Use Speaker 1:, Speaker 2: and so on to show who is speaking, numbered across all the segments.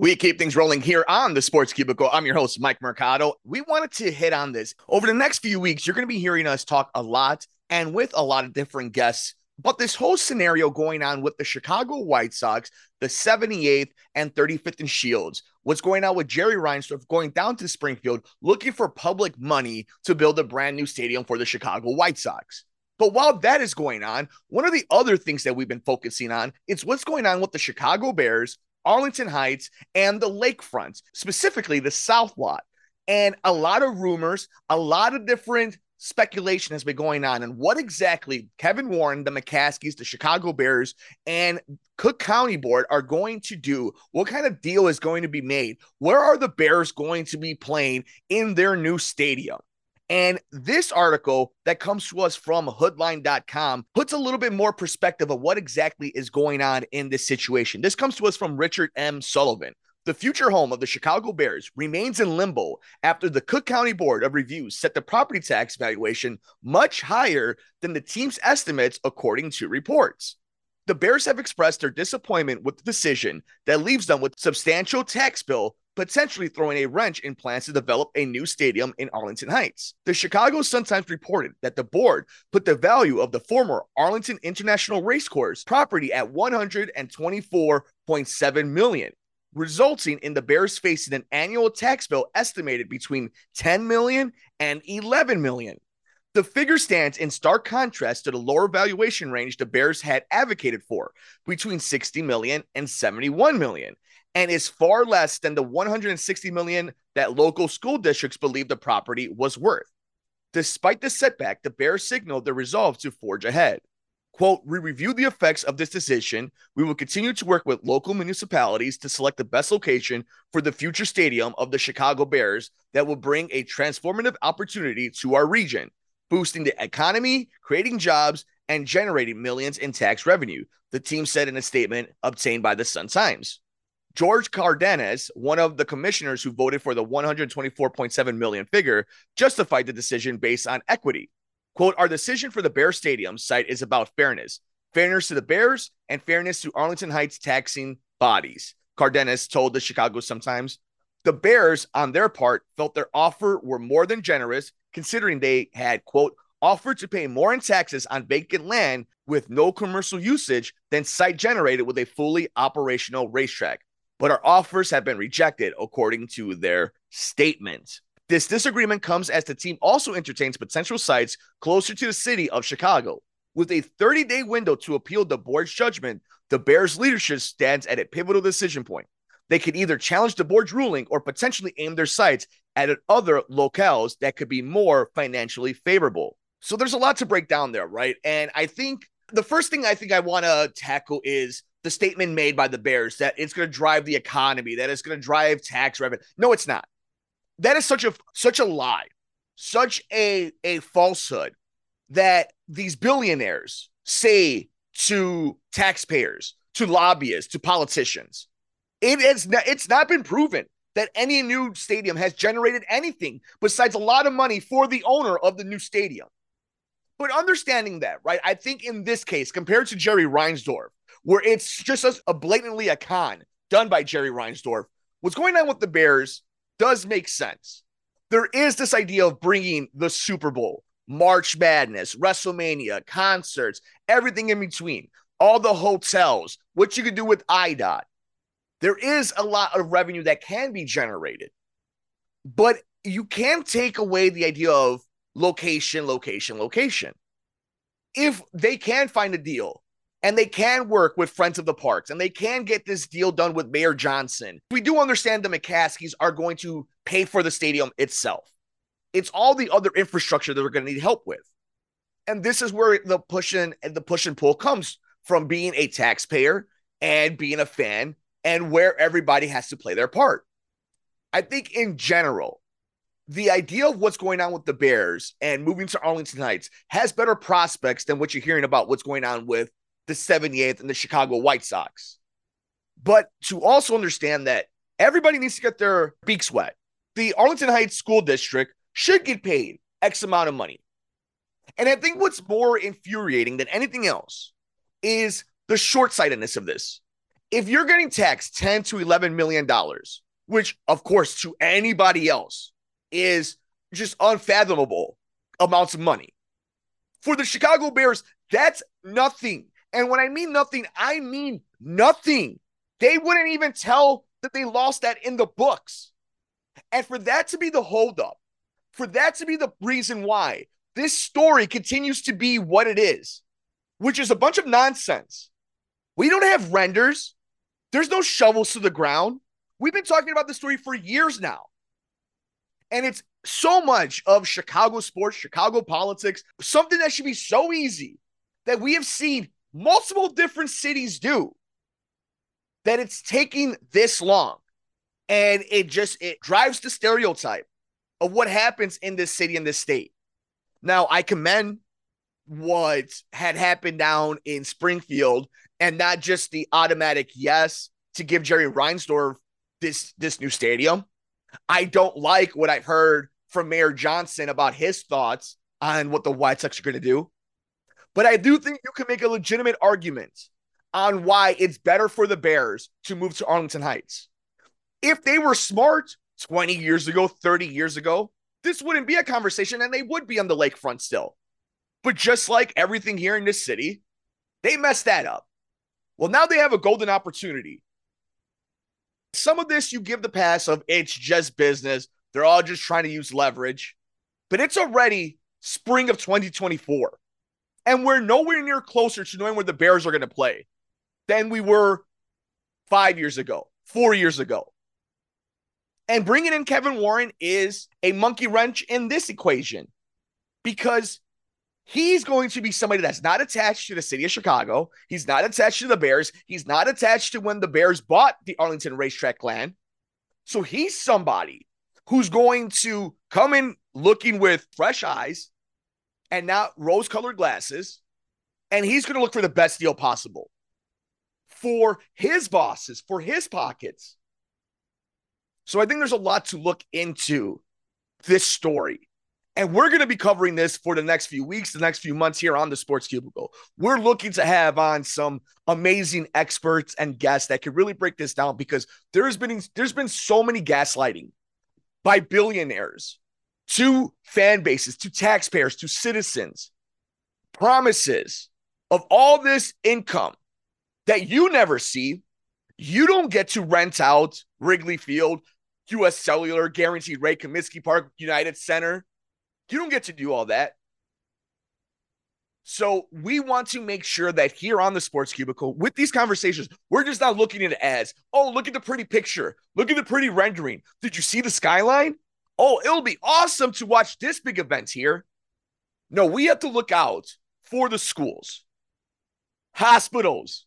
Speaker 1: We keep things rolling here on the Sports Cubicle. I'm your host, Mike Mercado. We wanted to hit on this. Over the next few weeks, you're going to be hearing us talk a lot and with a lot of different guests. But this whole scenario going on with the Chicago White Sox, the 78th and 35th and Shields, what's going on with Jerry Reinsdorf going down to Springfield looking for public money to build a brand new stadium for the Chicago White Sox. But while that is going on, one of the other things that we've been focusing on is what's going on with the Chicago Bears Arlington Heights, and the lakefront, specifically the South Lot. And a lot of rumors, a lot of different speculation has been going on. And what exactly Kevin Warren, the McCaskeys, the Chicago Bears, and Cook County Board are going to do, what kind of deal is going to be made? Where are the Bears going to be playing in their new stadium? And this article that comes to us from hoodline.com puts a little bit more perspective of what exactly is going on in this situation. This comes to us from Richard M. Sullivan. The future home of the Chicago Bears remains in limbo after the Cook County Board of Review set the property tax valuation much higher than the team's estimates, according to reports. The Bears have expressed their disappointment with the decision that leaves them with substantial tax bill potentially throwing a wrench in plans to develop a new stadium in Arlington Heights. The Chicago Sun-Times reported that the board put the value of the former Arlington International Racecourse property at 124.7 million, resulting in the Bears facing an annual tax bill estimated between 10 million and 11 million. The figure stands in stark contrast to the lower valuation range the Bears had advocated for, between 60 million and 71 million and is far less than the 160 million that local school districts believe the property was worth. Despite the setback, the Bears signaled their resolve to forge ahead. Quote, we review the effects of this decision. We will continue to work with local municipalities to select the best location for the future stadium of the Chicago Bears that will bring a transformative opportunity to our region, boosting the economy, creating jobs, and generating millions in tax revenue, the team said in a statement obtained by the Sun Times. George Cardenas, one of the commissioners who voted for the 124.7 million figure, justified the decision based on equity. Quote, our decision for the Bear Stadium site is about fairness, fairness to the Bears and fairness to Arlington Heights taxing bodies. Cardenas told the Chicago Sun-Times. The Bears, on their part, felt their offer were more than generous, considering they had, quote, offered to pay more in taxes on vacant land with no commercial usage than site generated with a fully operational racetrack but our offers have been rejected, according to their statement. This disagreement comes as the team also entertains potential sites closer to the city of Chicago. With a 30 day window to appeal the board's judgment, the Bears' leadership stands at a pivotal decision point. They could either challenge the board's ruling or potentially aim their sights at other locales that could be more financially favorable. So there's a lot to break down there, right? And I think the first thing I think I want to tackle is the statement made by the Bears that it's going to drive the economy, that it's going to drive tax revenue. No, it's not. That is such a such a lie, such a a falsehood that these billionaires say to taxpayers, to lobbyists, to politicians. It is not, it's not been proven that any new stadium has generated anything besides a lot of money for the owner of the new stadium. But understanding that, right? I think in this case, compared to Jerry Reinsdorf, where it's just a, blatantly a con done by Jerry Reinsdorf. What's going on with the Bears does make sense. There is this idea of bringing the Super Bowl, March Madness, WrestleMania, concerts, everything in between, all the hotels, what you could do with IDOT. There is a lot of revenue that can be generated, but you can take away the idea of location, location, location. If they can find a deal and they can work with Friends of the Parks and they can get this deal done with Mayor Johnson. We do understand the McCaskeys are going to pay for the stadium itself. It's all the other infrastructure that we're going to need help with. And this is where the push and the push and pull comes from being a taxpayer and being a fan and where everybody has to play their part. I think in general, the idea of what's going on with the Bears and moving to Arlington Heights has better prospects than what you're hearing about what's going on with the 78th and the Chicago White Sox. But to also understand that everybody needs to get their beaks wet. The Arlington Heights School District should get paid X amount of money. And I think what's more infuriating than anything else is the short sightedness of this. If you're getting taxed 10 to 11 million dollars, which of course to anybody else is just unfathomable amounts of money. For the Chicago Bears, that's nothing. And when I mean nothing, I mean nothing. They wouldn't even tell that they lost that in the books. And for that to be the holdup, for that to be the reason why this story continues to be what it is, which is a bunch of nonsense. We don't have renders. There's no shovels to the ground. We've been talking about this story for years now. And it's so much of Chicago sports, Chicago politics, something that should be so easy that we have seen multiple different cities do that it's taking this long. And it just it drives the stereotype of what happens in this city in this state. Now, I commend what had happened down in Springfield and not just the automatic yes to give Jerry Reinsdorf this this new stadium. I don't like what I've heard from Mayor Johnson about his thoughts on what the White Sox are going to do. But I do think you can make a legitimate argument on why it's better for the Bears to move to Arlington Heights. If they were smart 20 years ago, 30 years ago, this wouldn't be a conversation and they would be on the lakefront still. But just like everything here in this city, they messed that up. Well, now they have a golden opportunity. Some of this you give the pass of it's just business. They're all just trying to use leverage. But it's already spring of 2024. And we're nowhere near closer to knowing where the Bears are going to play than we were five years ago, four years ago. And bringing in Kevin Warren is a monkey wrench in this equation because he's going to be somebody that's not attached to the city of Chicago. He's not attached to the Bears. He's not attached to when the Bears bought the Arlington racetrack land. So he's somebody who's going to come in looking with fresh eyes and not rose colored glasses. And he's going to look for the best deal possible for his bosses, for his pockets. So I think there's a lot to look into this story. And we're going to be covering this for the next few weeks, the next few months here on the Sports Cubicle. We're looking to have on some amazing experts and guests that can really break this down because there's been there's been so many gaslighting by billionaires to fan bases, to taxpayers, to citizens, promises of all this income that you never see. You don't get to rent out Wrigley Field, US Cellular, Guaranteed Rate Comiskey Park, United Center. You don't get to do all that. So we want to make sure that here on the Sports Cubicle, with these conversations, we're just not looking at ads. Oh, look at the pretty picture. Look at the pretty rendering. Did you see the skyline? Oh, it'll be awesome to watch this big event here. No, we have to look out for the schools, hospitals,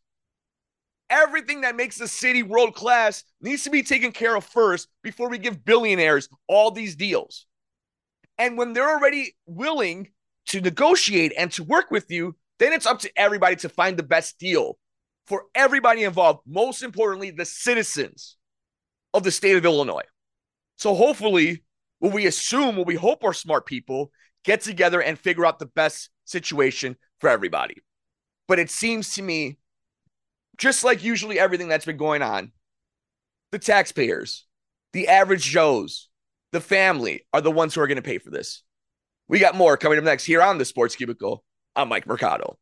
Speaker 1: everything that makes the city world class needs to be taken care of first before we give billionaires all these deals. And when they're already willing to negotiate and to work with you, then it's up to everybody to find the best deal for everybody involved, most importantly, the citizens of the state of Illinois. So hopefully, what we assume, what we hope are smart people get together and figure out the best situation for everybody. But it seems to me just like usually everything that's been going on, the taxpayers, the average Joes, the family are the ones who are going to pay for this. We got more coming up next here on the Sports Cubicle. I'm Mike Mercado.